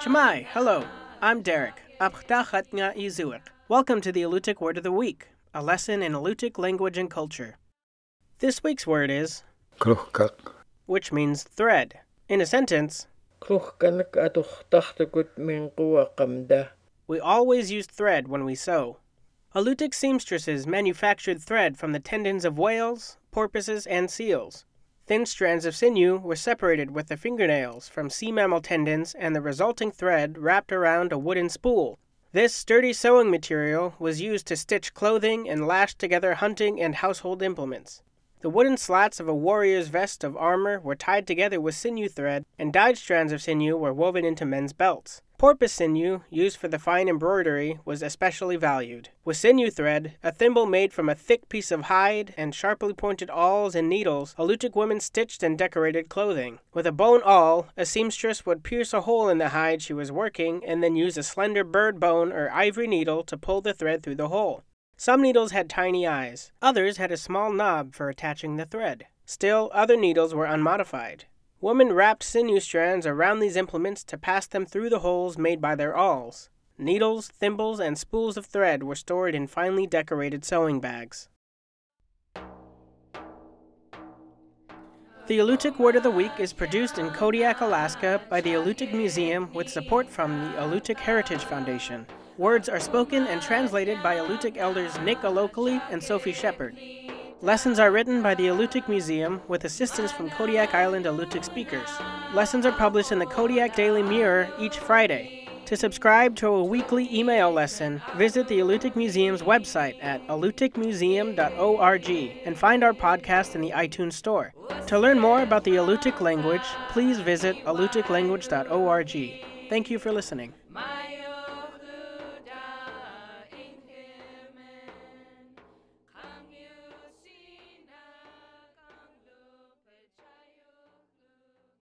Cama'i, hello. I'm Derek. Welcome to the Alutiiq Word of the Week, a lesson in Alutiiq language and culture. This week's word is which means thread. In a sentence, we always use thread when we sew. Alutiiq seamstresses manufactured thread from the tendons of whales, porpoises, and seals. Thin strands of sinew were separated with the fingernails from sea mammal tendons and the resulting thread wrapped around a wooden spool. This sturdy sewing material was used to stitch clothing and lash together hunting and household implements. The wooden slats of a warrior's vest of armor were tied together with sinew thread, and dyed strands of sinew were woven into men's belts. Porpoise sinew, used for the fine embroidery, was especially valued. With sinew thread, a thimble made from a thick piece of hide, and sharply pointed awls and needles, Alutiiq women stitched and decorated clothing. With a bone awl, a seamstress would pierce a hole in the hide she was working, and then use a slender bird bone or ivory needle to pull the thread through the hole. Some needles had tiny eyes, others had a small knob for attaching the thread. Still, other needles were unmodified. Women wrapped sinew strands around these implements to pass them through the holes made by their awls. Needles, thimbles, and spools of thread were stored in finely decorated sewing bags. The Alutiiq Word of the Week is produced in Kodiak, Alaska by the Alutiiq Museum with support from the Alutiiq Heritage Foundation. Words are spoken and translated by Alutiiq elders Nick Alokli and Sophie Shepard. Lessons are written by the Alutiiq Museum with assistance from Kodiak Island Alutiiq speakers. Lessons are published in the Kodiak Daily Mirror each Friday. To subscribe to a weekly email lesson, visit the Alutiiq Museum's website at alutiiqmuseum.org and find our podcast in the iTunes Store. To learn more about the Alutiiq language, please visit alutiiqlanguage.org. Thank you for listening.